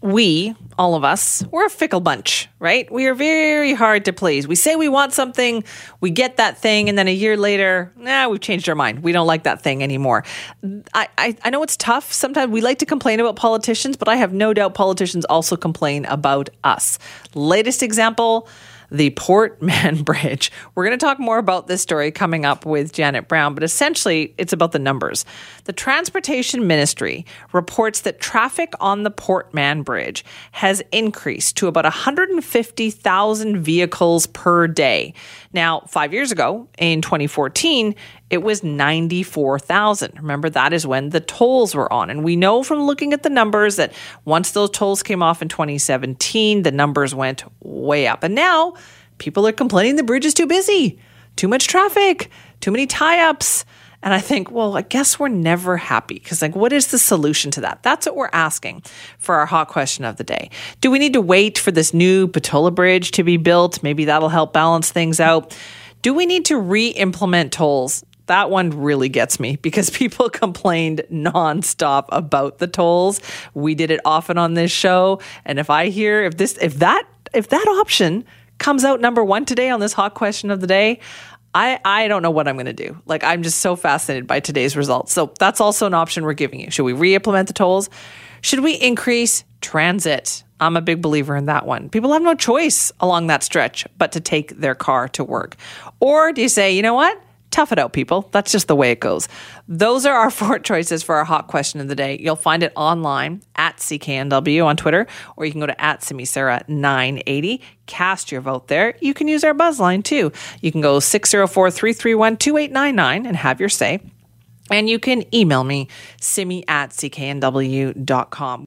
we, all of us, we're a fickle bunch, right? We are very hard to please. We say we want something, we get that thing, and then a year later, nah, we've changed our mind. We don't like that thing anymore. I, I, I know it's tough. Sometimes we like to complain about politicians, but I have no doubt politicians also complain about us. Latest example, the Port Mann Bridge. We're going to talk more about this story coming up with Janet Brown, but essentially it's about the numbers. The Transportation Ministry reports that traffic on the Port Mann Bridge has increased to about 150,000 vehicles per day. Now, five years ago, in 2014, it was 94,000. Remember, that is when the tolls were on. And we know from looking at the numbers that once those tolls came off in 2017, the numbers went way up. And now people are complaining the bridge is too busy, too much traffic, too many tie ups. And I think, well, I guess we're never happy because, like, what is the solution to that? That's what we're asking for our hot question of the day. Do we need to wait for this new Pattullo Bridge to be built? Maybe that'll help balance things out. Do we need to re implement tolls? That one really gets me because people complained nonstop about the tolls. We did it often on this show. And if I hear, if this, if that, if that option comes out number one today on this hot question of the day, I, I don't know what I'm going to do. Like, I'm just so fascinated by today's results. So, that's also an option we're giving you. Should we re implement the tolls? Should we increase transit? I'm a big believer in that one. People have no choice along that stretch but to take their car to work. Or do you say, you know what? Tough it out, people. That's just the way it goes. Those are our four choices for our hot question of the day. You'll find it online at CKNW on Twitter, or you can go to at SimiSara980. Cast your vote there. You can use our buzz line too. You can go 604 331 2899 and have your say. And you can email me, simi at cknw.com.